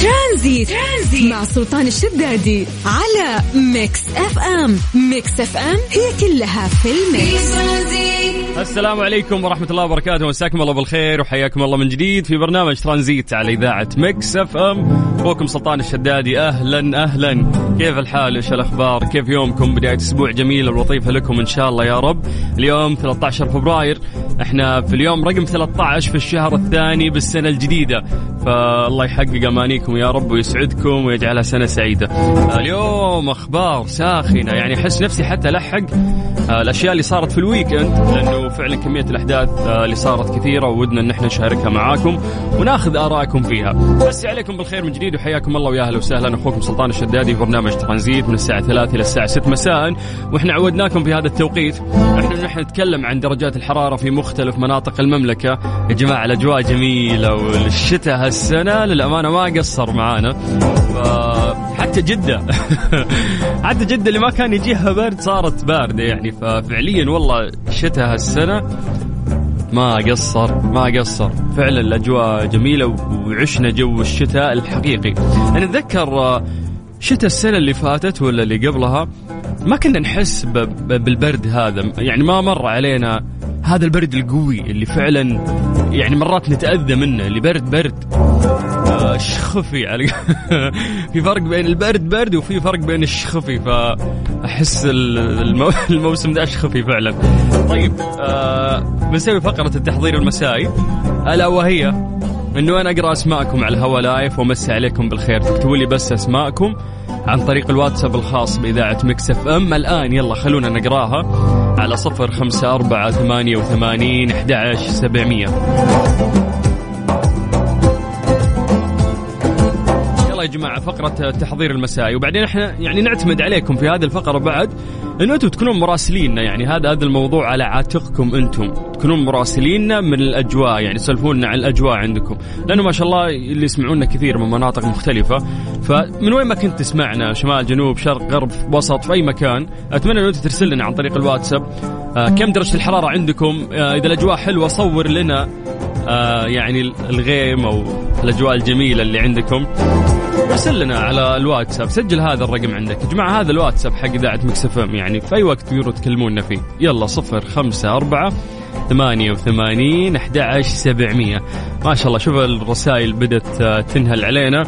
ترانزيت, ترانزيت. مع سلطان الشدادي على Mix FM. Mix FM هي كلها في ال mix. السلام عليكم ورحمة الله وبركاته. مساكم الله بالخير وحياكم الله من جديد في برنامج ترانزيت على إذاعة Mix FM. أخوكم سلطان الشدادي أهلا أهلا. كيف الحال؟ إيش الأخبار؟ كيف يومكم؟ بداية أسبوع جميلة ولطيفة لكم إن شاء الله يا رب. اليوم 13 فبراير. إحنا في اليوم رقم 13 في الشهر الثاني بالسنة الجديدة. فالله يحقق أمانيكم يا رب ويسعدكم ويجعلها سنة سعيدة. اليوم أخبار ساخنة. يعني أحس نفسي حتى ألحق الأشياء اللي صارت في الويكند لأنه فعلا كمية الأحداث اللي صارت كثيرة وودنا أن إحنا نشاركها معاكم وناخذ آرائكم فيها. بس عليكم بالخير من جديد وحياكم الله ويا أهلا وسهلا. أخوكم سلطان الشدادي في برنامج ترانزيت من الساعة 3 إلى الساعة 6 مساء. وإحنا عودناكم في هذا التوقيت. إحنا نحن نتكلم عن درجات الحرارة في مختلف مناطق المملكة. يا جماعة الأجواء جميلة والشتاء هالسنة للأمانة ما قصر معانا. حتى جدة. حتى جدة اللي ما كان يجيها برد صارت باردة يعني. ففعليا والله الشتاء هالسنة. ما قصر ما قصر. فعلا الأجواء جميلة وعشنا جو الشتاء الحقيقي. أنا أتذكر شتاء السنة اللي فاتت ولا اللي قبلها ما كنا نحس بالبرد هذا. يعني ما مر علينا هذا البرد القوي اللي فعلا يعني مرات نتأذى منه اللي برد برد. شخفي على في فرق بين البرد برد وفي فرق بين الشخفي فأحس المو... الموسم ده شخفي فعلا. طيب آه بنسوي فقرة التحضير المسائي ألا وهي انه أنا أقرأ أسماءكم على الهوا live وامسي عليكم بالخير؟ تكتبوا لي بس أسماءكم عن طريق الواتساب الخاص بإذاعة Mix FM. الآن يلا خلونا نقراها على صفر خمسة أربعة ثمانية وثمانين أحد سبعمية. يا جماعة فقرة التحضير المسائي. وبعدين إحنا يعني نعتمد عليكم في هذه الفقرة بعد انه أنتم تكونون مراسليننا يعني هذا هذا الموضوع على عاتقكم أنتم. تكونون مراسليننا من الأجواء يعني تسولفونا عن الأجواء عندكم. لأنه ما شاء الله اللي يسمعونا كثير من مناطق مختلفة. فمن وين ما كنت تسمعنا شمال جنوب شرق غرب وسط في أي مكان أتمنى انه أنت ترسل لنا عن طريق الواتساب. آه كم درجة الحرارة عندكم؟ آه إذا الأجواء حلوة صور لنا. آه يعني الغيم أو الأجواء الجميلة اللي عندكم. ارسل لنا على الواتساب. سجل هذا الرقم عندك. يا جماعة هذا الواتساب حق إذاعة مكس يعني في أي وقت تقدروا تكلمونا فيه. يلا صفر خمسة أربعة ثمانية وثمانين أحد سبعمية. ما شاء الله شوف الرسائل بدأت تنهل علينا.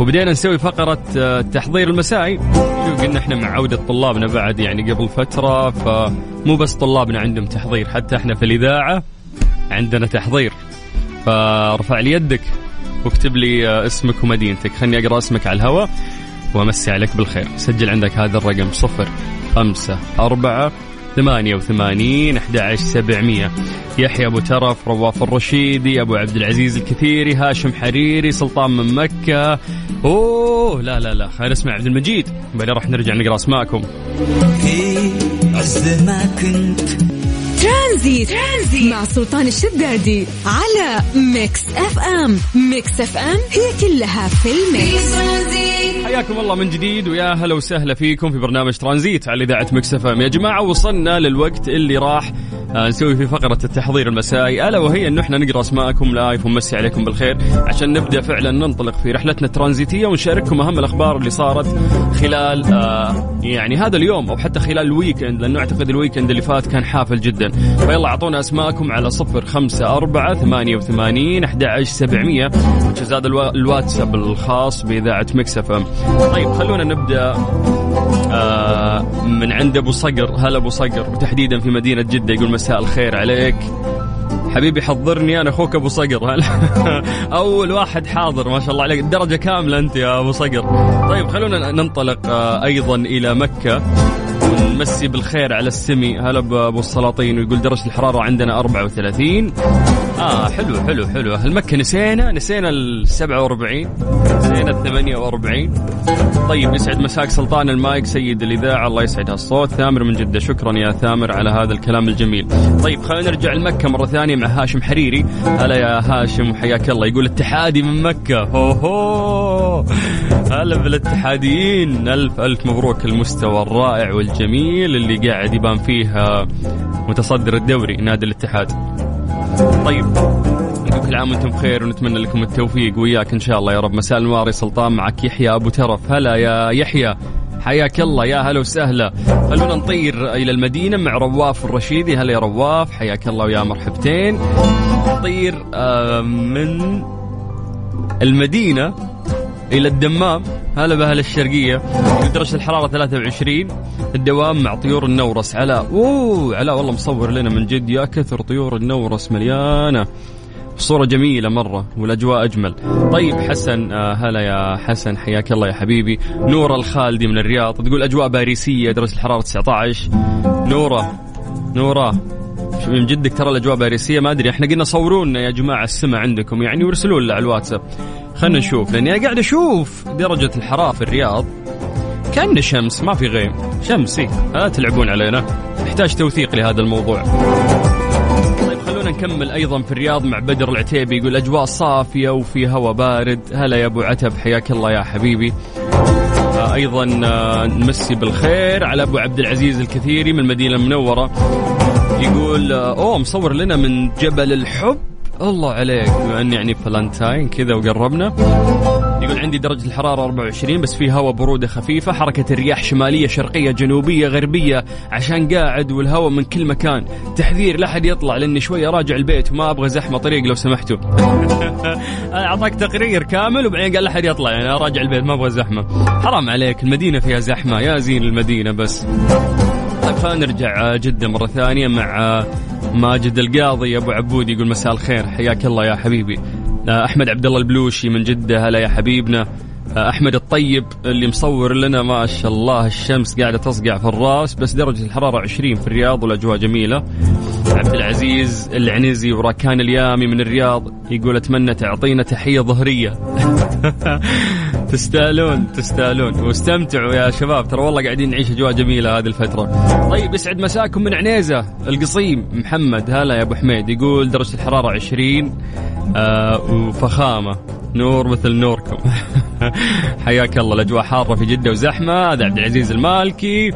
وبدينا نسوي فقرة التحضير المسائي. شوف قلنا إحنا مع عودة طلابنا بعد يعني قبل فترة فمو بس طلابنا عندهم تحضير حتى إحنا في الإذاعة عندنا تحضير. فارفع لي يدك واكتب لي اسمك ومدينتك. خلني أقرأ اسمك على الهواء وأمسي عليك بالخير. سجل عندك هذا الرقم صفر خمسة أربعة ثمانية وثمانين أحد سبعمية. يحيى أبو ترف رواف الرشيدي أبو عبد العزيز الكثيري هاشم حريري سلطان من مكة. أوه لا لا لا خلينا نسمع عبد المجيد. بعدين راح نرجع نقرأ أسماءكم. في عز ما كنت ترانزيت. ترانزيت مع سلطان الشدادي على Mix FM Mix FM هي كلها في ال mix حياكم الله من جديد ويا هلا وسهلا فيكم في برنامج ترانزيت على إذاعة Mix FM يا جماعة وصلنا للوقت اللي راح نسوي في فقرة التحضير المسائي ألا وهي أنه إحنا نقرأ أسماءكم live ونمسي عليكم بالخير عشان نبدأ فعلا ننطلق في رحلتنا الترانزيتية ونشارككم أهم الأخبار اللي صارت خلال آه يعني هذا اليوم أو حتى خلال ال weekend لأنه أعتقد ال weekend اللي فات كان حافل جدا. فيلا أعطونا أسماءكم على صفر خمسة أربعة ثمانية وثمانين أحد سبعمية زاد الواتساب الخاص بإذاعة Mix FM طيب خلونا نبدأ آه من عند أبو صقر. هلا أبو صقر وتحديدا في مدينة جدة يقول مساء الخير عليك. حبيبي حضرني أنا أخوك أبو صقر. أول واحد حاضر ما شاء الله عليك. درجه كاملة أنت يا أبو صقر. طيب خلونا ننطلق آه، أيضا إلى مكة. ونمسي بالخير على السمي. هلا بأبو السلاطين ويقول درجة الحرارة عندنا 34 آه حلو حلو حلو. المكه نسينا نسينا ال 47 نسينا ال 48 طيب يسعد مساك سلطان المايك سيد الإذاعة الله يسعد هالصوت ثامر من جدة شكرا يا ثامر على هذا الكلام الجميل. طيب خلينا نرجع لمكة مرة ثانية مع هاشم حريري. هلا يا هاشم وحياك الله. يقول اتحادي من مكة. هو هو. هلا بالاتحاديين. ألف ألف مبروك المستوى الرائع والجميل اللي قاعد يبان فيه متصدر الدوري نادي الاتحاد. طيب يقول كل عام وأنتم بخير ونتمنى لكم التوفيق وياك إن شاء الله. يا رب مساء النوار يا سلطان معك يحيى أبو ترف. هلا يا يحيى. حياك الله يا هلا وسهلا. خلونا نطير إلى المدينة مع رواف الرشيدي هلا يا رواف حياك الله ويا مرحبتين. نطير آه، من المدينة إلى الدمام هلا بأهل الشرقية. درجة الحرارة 23 الدوام مع طيور النورس. علاء أوه علاء والله مصور لنا من جد يا كثر طيور النورس مليانة. الصورة جميلة مرة والأجواء أجمل. طيب حسن آه هلا يا حسن حياك الله يا حبيبي. نورة الخالدي من الرياض تقول أجواء باريسية درجة الحرارة 19 نورة نورة من جدك ترى الأجواء باريسية؟ ما أدري إحنا قلنا صورونا يا جماعة السماء عندكم يعني وارسلوا لنا على الواتساب. خلنا نشوف. لأني قاعد أشوف درجة الحرارة في الرياض. كأن شمس ما في غيم. شمسي. لا تلعبون علينا. نحتاج توثيق لهذا الموضوع. طيب خلونا نكمل أيضا في الرياض مع بدر العتيبي. يقول أجواء صافية وفي هواء بارد. هلا يا أبو عتب حياك الله يا حبيبي. آه، أيضا آه، نمسي بالخير على أبو عبد العزيز الكثيري من المدينة المنورة. يقول آه، أوه مصور لنا من جبل الحب. الله عليك. بما ان يعني فلانتاين كذا وقربنا. يقول عندي درجة الحرارة 24 بس في هواء برودة خفيفة حركة الرياح شمالية شرقية جنوبية غربية عشان قاعد والهواء من كل مكان. تحذير لا حد يطلع لأني شوية راجع البيت وما أبغى زحمة طريق لو سمحتوا. أعطاك تقرير كامل وبعدين قال لا حد يطلع يعني راجع البيت ما أبغى زحمة. حرام عليك المدينة فيها زحمة يا زين المدينة بس. طيب خلينا نرجع جدة مرة ثانية مع ماجد القاضي أبو عبود يقول مساء الخير حياك الله يا حبيبي. آه، أحمد عبد الله البلوشي من جدة هلا يا حبيبنا. آه، أحمد الطيب اللي مصور لنا ما شاء الله الشمس قاعدة تصقع في الراس بس درجة الحرارة 20 في الرياض والأجواء جميلة. عبد العزيز العنزي وراكان اليامي من الرياض يقول أتمنى تعطينا تحية ظهرية. تستاهلون تستاهلون. واستمتعوا يا شباب. ترى والله قاعدين نعيش أجواء جميلة هذه الفترة. طيب يسعد مساكم من عنيزة القصيم. محمد هلا يا أبو حميد. يقول درجة الحرارة 20 آه وفخامة. نور مثل نوركم. حياك الله. الأجواء حارة في جدة وزحمة. هذا عبد العزيز المالكي.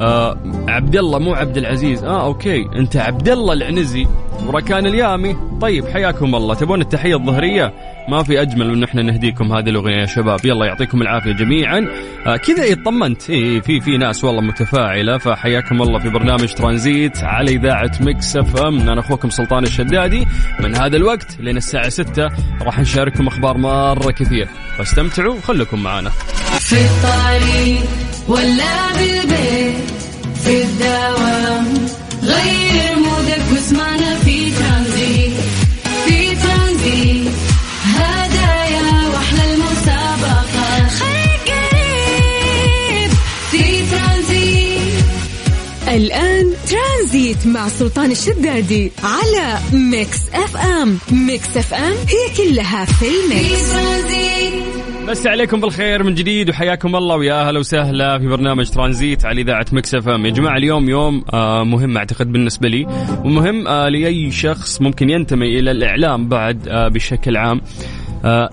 آه عبد الله مو عبد العزيز. آه أوكي. أنت عبد الله العنزي وركان اليامي. طيب حياكم الله. تبون التحية الظهرية؟ ما في أجمل من إحنا نهديكم هذه الأغنية يا شباب. يلا يعطيكم العافية جميعا. آه كذا اطمنت إيه في في ناس والله متفاعلة فحياكم الله في برنامج ترانزيت على إذاعة Mix FM. أنا أخوكم سلطان الشدادي. من هذا الوقت لين الساعة 6 راح نشارككم أخبار مرة كثير فاستمتعوا وخليكم معنا. في الطريق ولا بالبيت في الدوام غير mood ك واسمعنا مع سلطان الشدادي على Mix FM. Mix FM هي كلها في ال mix. مسي عليكم بالخير من جديد وحياكم الله ويا أهلا وسهلا في برنامج ترانزيت على إذاعة Mix FM. يا جماعة اليوم يوم آه مهم أعتقد بالنسبة لي ومهم آه لأي شخص ممكن ينتمي إلى الإعلام بعد آه بشكل عام.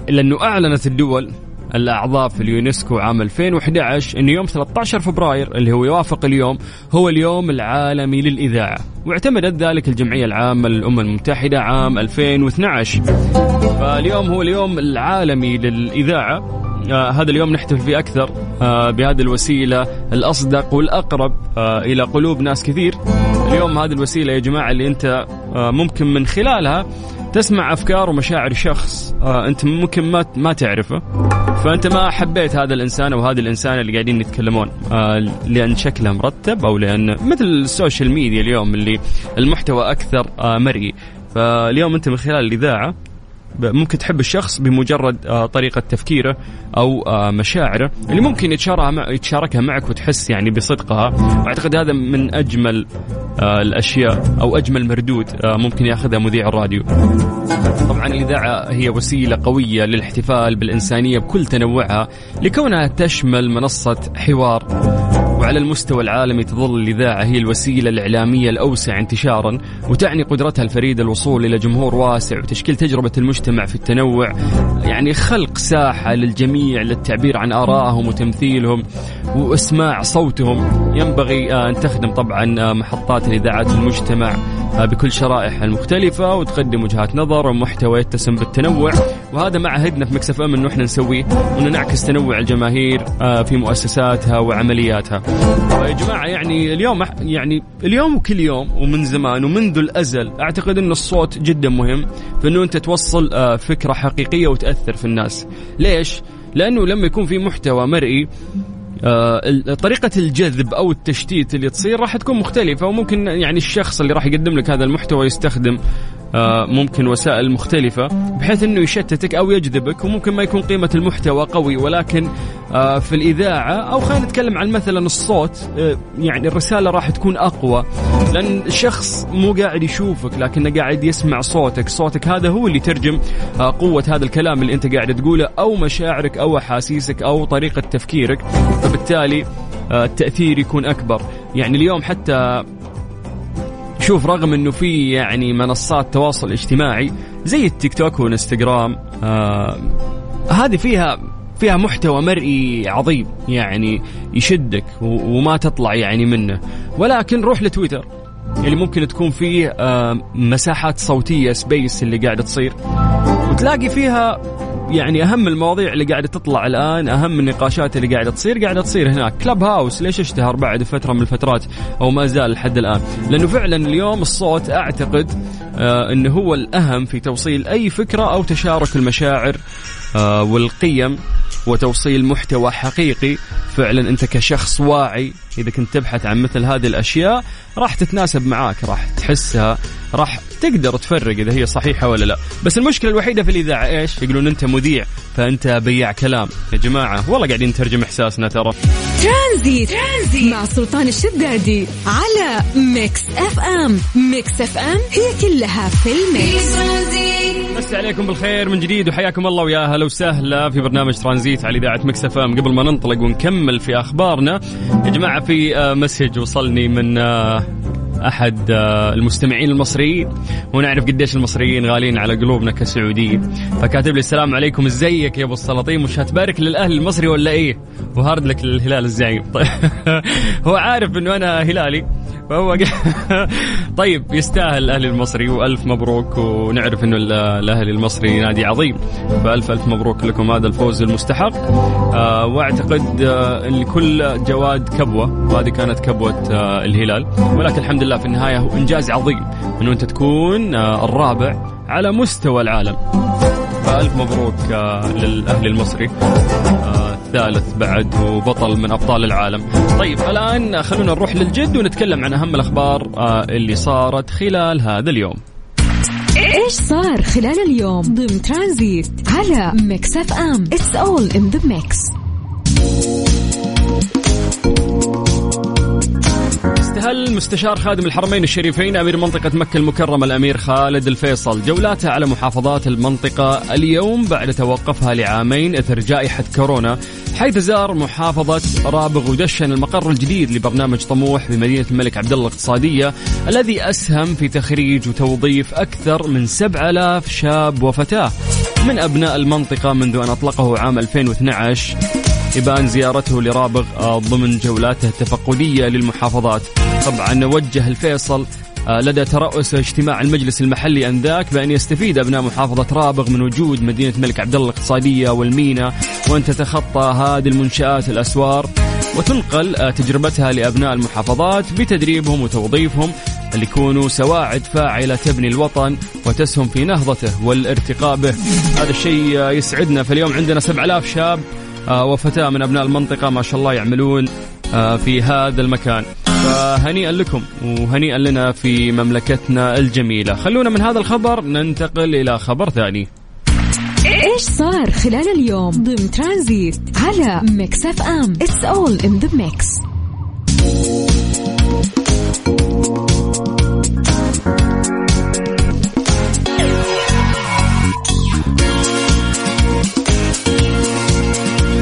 لأنه أعلنت الدول الأعضاء في اليونسكو عام 2011 إن يوم 13 فبراير اللي هو يوافق اليوم هو اليوم العالمي للإذاعة. واعتمدت ذلك الجمعية العامة للأمم المتحدة عام 2012 فاليوم هو اليوم العالمي للإذاعة. آه هذا اليوم نحتفل فيه أكثر آه بهذه الوسيلة الأصدق والأقرب آه إلى قلوب ناس كثير. اليوم هذه الوسيلة يا جماعة اللي أنت آه ممكن من خلالها تسمع أفكار ومشاعر شخص آه أنت ممكن ما ما تعرفه. فأنت ما حبيت هذا الإنسان أو هذه الإنسانة اللي قاعدين يتكلمون آه لأن شكله مرتب أو لأن مثل ال social media اليوم اللي المحتوى أكثر آه مرئي. فاليوم أنت من خلال الإذاعة ممكن تحب الشخص بمجرد آه، طريقة تفكيره أو آه، مشاعره اللي ممكن يتشاركها مع يتشاركها معك وتحس يعني بصدقها. وأعتقد هذا من أجمل آه، الأشياء أو أجمل مردود ممكن يأخذها مذيع الراديو. طبعا الإذاعة هي وسيلة قوية للاحتفال بالإنسانية بكل تنوعها لكونها تشمل منصة حوار. وعلى المستوى العالمي تظل الإذاعة هي الوسيلة الإعلامية الأوسع انتشارا وتعني قدرتها الفريدة الوصول إلى جمهور واسع وتشكيل تجربة المجتمع في التنوع يعني خلق ساحة للجميع للتعبير عن آرائهم وتمثيلهم وإسماع صوتهم. ينبغي أن تخدم طبعا محطات الإذاعات المجتمع. بكل شرائح المختلفة وتقدم وجهات نظر ومحتوى يتسم بالتنوع. وهذا ما عهدنا في مكسف أم أنه إحنا نسويه وأنه نعكس تنوع الجماهير آه، في مؤسساتها وعملياتها. ويا جماعة يعني اليوم يعني اليوم وكل يوم ومن زمان ومنذ الأزل أعتقد أن الصوت جدا مهم في أنه أنت توصل آه، فكرة حقيقية وتأثر في الناس. ليش؟ لأنه لما يكون في محتوى مرئي آه، طريقة الجذب أو التشتيت اللي تصير راح تكون مختلفة وممكن يعني الشخص اللي راح يقدم لك هذا المحتوى يستخدم آه، ممكن وسائل مختلفة بحيث إنه يشتتك أو يجذبك وممكن ما يكون قيمة المحتوى قوي ولكن آه، في الإذاعة أو خلينا نتكلم عن مثلا الصوت آه، يعني الرسالة راح تكون أقوى. لأن الشخص مو قاعد يشوفك لكنه قاعد يسمع صوتك. صوتك هذا هو اللي يترجم قوة هذا الكلام اللي أنت قاعد تقوله أو مشاعرك أو أحاسيسك أو طريقة تفكيرك. فبالتالي التأثير يكون أكبر. يعني اليوم حتى شوف رغم إنه في يعني منصات تواصل اجتماعي زي التيك توك والإنستغرام آه هذه فيها فيها محتوى مرئي عظيم يعني يشدك وما تطلع يعني منه. ولكن روح لتويتر اللي ممكن تكون فيه آه مساحات صوتية سبيس اللي قاعدة تصير. وتلاقي فيها يعني أهم المواضيع اللي قاعدة تطلع الآن أهم النقاشات اللي قاعدة تصير قاعدة تصير هناك. كلب هاوس ليش اشتهر بعد فترة من الفترات أو ما زال لحد الآن؟ لأنه فعلا اليوم الصوت أعتقد آه إنه هو الأهم في توصيل أي فكرة أو تشارك المشاعر آه والقيم وتوصيل محتوى حقيقي. فعلا أنت كشخص واعي إذا كنت تبحث عن مثل هذه الأشياء راح تتناسب معاك راح تحسها راح تقدر تفرق إذا هي صحيحة ولا لا. بس المشكلة الوحيدة في الإذاعة إيش؟ يقولون أنت مذيع فأنت بياع كلام. يا جماعة والله قاعدين نترجم إحساسنا ترى. ترانزيت, ترانزيت مع سلطان الشدادي على Mix FM. Mix FM هي كلها في ال mix. مسي عليكم بالخير من جديد وحياكم الله ويا أهلا وسهلا في برنامج ترانزيت على إذاعة Mix FM. قبل ما ننطلق ونكمل في أخبارنا يا جماعة في آه، message وصلني من آه، أحد آه، المستمعين المصريين. ونعرف قديش المصريين غاليين على قلوبنا كسعوديين. فكاتب لي السلام عليكم إزيك يا أبو السلاطين؟ مش هتبارك للاهلي المصري ولا إيه؟ وهارد لك للهلال الزعيم. هو عارف إنه أنا هلالي فهو طيب يستاهل الأهلي المصري وألف مبروك ونعرف إنه الأهلي المصري نادي عظيم. فألف ألف مبروك لكم هذا الفوز المستحق. آه وأعتقد آه لكل جواد كبوة وهذه كانت كبوة آه الهلال. ولكن الحمد لله في النهاية هو إنجاز عظيم انه أنت تكون آه الرابع على مستوى العالم فألف مبروك آه للأهلي المصري آه الثالث بعد وبطل من أبطال العالم. طيب الآن خلونا نروح للجد ونتكلم عن أهم الأخبار اللي صارت خلال هذا اليوم. إيش صار خلال اليوم ضمن ترانزيت على Mix FM it's all in the mix استهل مستشار خادم الحرمين الشريفين أمير منطقة مكة المكرمة الأمير خالد الفيصل. جولاته على محافظات المنطقة اليوم بعد توقفها لعامين إثر جائحة كورونا حيث زار محافظة رابغ ودشن المقر الجديد لبرنامج طموح بمدينة الملك عبد الله الاقتصادية الذي أسهم في تخريج وتوظيف أكثر من 7000 شاب وفتاة من أبناء المنطقة منذ أن أطلقه عام 2012 إبان زيارته لرابغ آه، ضمن جولاته التفقدية للمحافظات. طبعا وجه الفيصل آه، لدى ترأس اجتماع المجلس المحلي أنذاك بأن يستفيد أبناء محافظة رابغ من وجود مدينة الملك عبد الله الاقتصادية والمينا وأن تتخطى هذه المنشآت الأسوار وتنقل آه، تجربتها لأبناء المحافظات بتدريبهم وتوظيفهم ليكونوا سواعد فاعلة تبني الوطن وتسهم في نهضته والارتقاء به. هذا الشيء يسعدنا. فاليوم عندنا 7000 شاب وفتاة من أبناء المنطقة ما شاء الله يعملون آه، في هذا المكان. فهنيئا لكم وهنيئا لنا في مملكتنا الجميلة. خلونا من هذا الخبر ننتقل إلى خبر ثاني. إيش صار خلال اليوم ضمن ترانزيت على Mix FM؟ it's all in the mix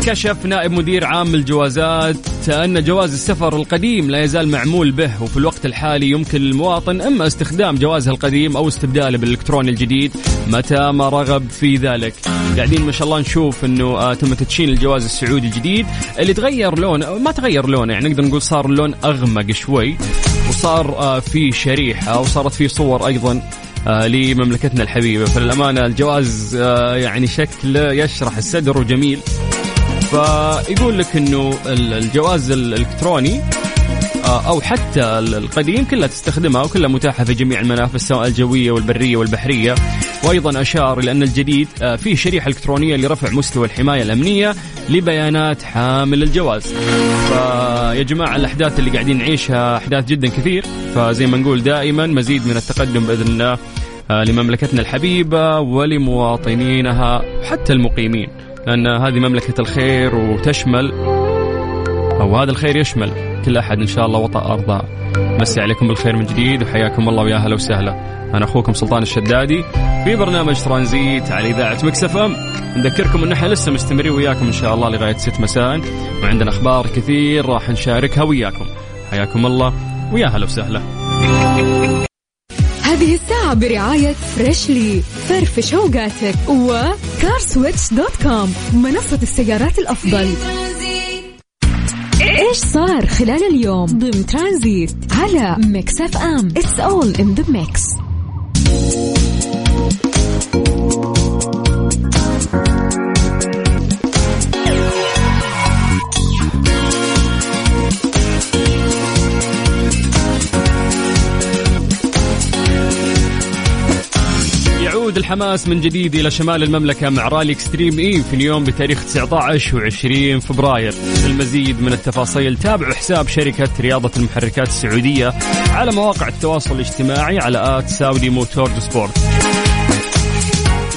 كشف نائب مدير عام الجوازات أن جواز السفر القديم لا يزال معمول به وفي الوقت الحالي يمكن للمواطن إما استخدام جوازه القديم أو استبداله بالإلكتروني الجديد متى ما رغب في ذلك. قاعدين ما شاء الله نشوف أنه آه، تم تدشين الجواز السعودي الجديد. اللي تغير لونه ما تغير لونه يعني نقدر نقول صار اللون أغمق شوي وصار آه، في شريحة وصارت في صور أيضا آه لمملكتنا الحبيبة. فللأمانة الجواز آه يعني شكله يشرح الصدر وجميل فيقول لك إنه الجواز الإلكتروني آه، أو حتى القديم كلها تستخدمها وكلها متاحة في جميع المنافذ سواء الجوية والبرية والبحرية. وأيضا أشار إلى أن الجديد آه، فيه شريحة إلكترونية لرفع مستوى الحماية الأمنية لبيانات حامل الجواز. فيا جماعة الأحداث اللي قاعدين نعيشها أحداث جدا كثير. فزي ما نقول دائما مزيد من التقدم بإذن الله آه، لمملكتنا الحبيبة ولمواطنينها حتى المقيمين. لأن هذه مملكة الخير وتشمل أو هذا الخير يشمل كل أحد إن شاء الله وطأ أرضاه مسي عليكم بالخير من جديد وحياكم الله ويا هلا وسهلا. أنا أخوكم سلطان الشدادي في برنامج ترانزيت على إذاعة Mix FM. نذكركم أن إحنا لسه مستمرين وياكم إن شاء الله لغاية 6 مساء. وعندنا أخبار كثير راح نشاركها وياكم. حياكم الله ويا هلا وسهلا. هذه الساعة برعاية Freshly فرفش أوقاتك و CarSwitch dot com منصة السيارات الأفضل. إيش صار خلال اليوم؟ ضمن ترانزيت على Mix FM. it's all in the mix يعود الحماس من جديد إلى شمال المملكة مع رالي Extreme E في اليوم بتاريخ 19 و20 فبراير. المزيد من التفاصيل تابعوا حساب شركة رياضة المحركات السعودية على مواقع التواصل الاجتماعي على at Saudi Motorsport.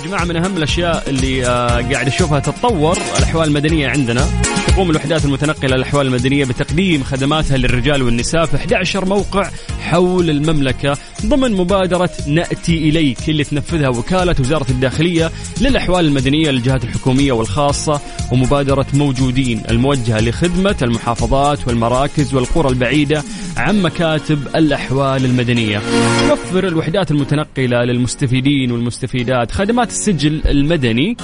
جماعة من أهم الأشياء اللي آه، قاعد أشوفها تتطور الأحوال المدنية عندنا. تقوم الوحدات المتنقلة للأحوال المدنية بتقديم خدماتها للرجال والنساء في 11 موقع حول المملكة ضمن مبادرة نأتي إليك اللي تنفذها وكالة وزارة الداخلية للأحوال المدنية للجهات الحكومية والخاصة ومبادرة موجودين الموجهة لخدمة المحافظات والمراكز والقرى البعيدة عن مكاتب الأحوال المدنية. توفر الوحدات المتنقلة للمستفيدين والمستفيدات خدمات السجل المدني.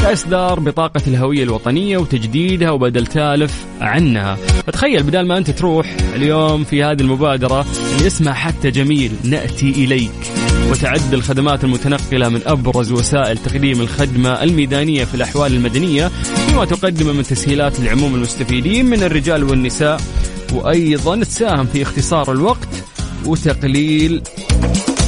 كإصدار بطاقة الهوية الوطنية وتجديدها وبدل تالف عنها. فتخيل بدل ما أنت تروح اليوم في هذه المبادرة اللي اسمها حتى جميل نأتي إليك. وتعد الخدمات المتنقلة من أبرز وسائل تقديم الخدمة الميدانية في الأحوال المدنية فيما تقدم من تسهيلات لعموم المستفيدين من الرجال والنساء وأيضا تساهم في اختصار الوقت وتقليل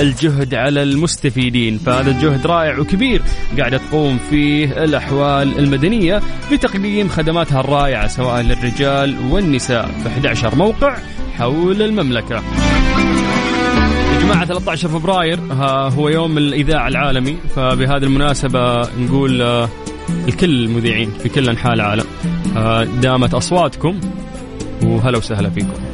الجهد على المستفيدين فهذا الجهد رائع وكبير قاعدة تقوم فيه الأحوال المدنية بتقديم خدماتها الرائعة سواء للرجال والنساء في 11 موقع حول المملكة. جماعة 13 فبراير هو يوم الإذاعة العالمي فبهذه المناسبة نقول آه، الكل المذيعين في كل أنحاء العالم آه، دامت أصواتكم وهلا وسهلا فيكم.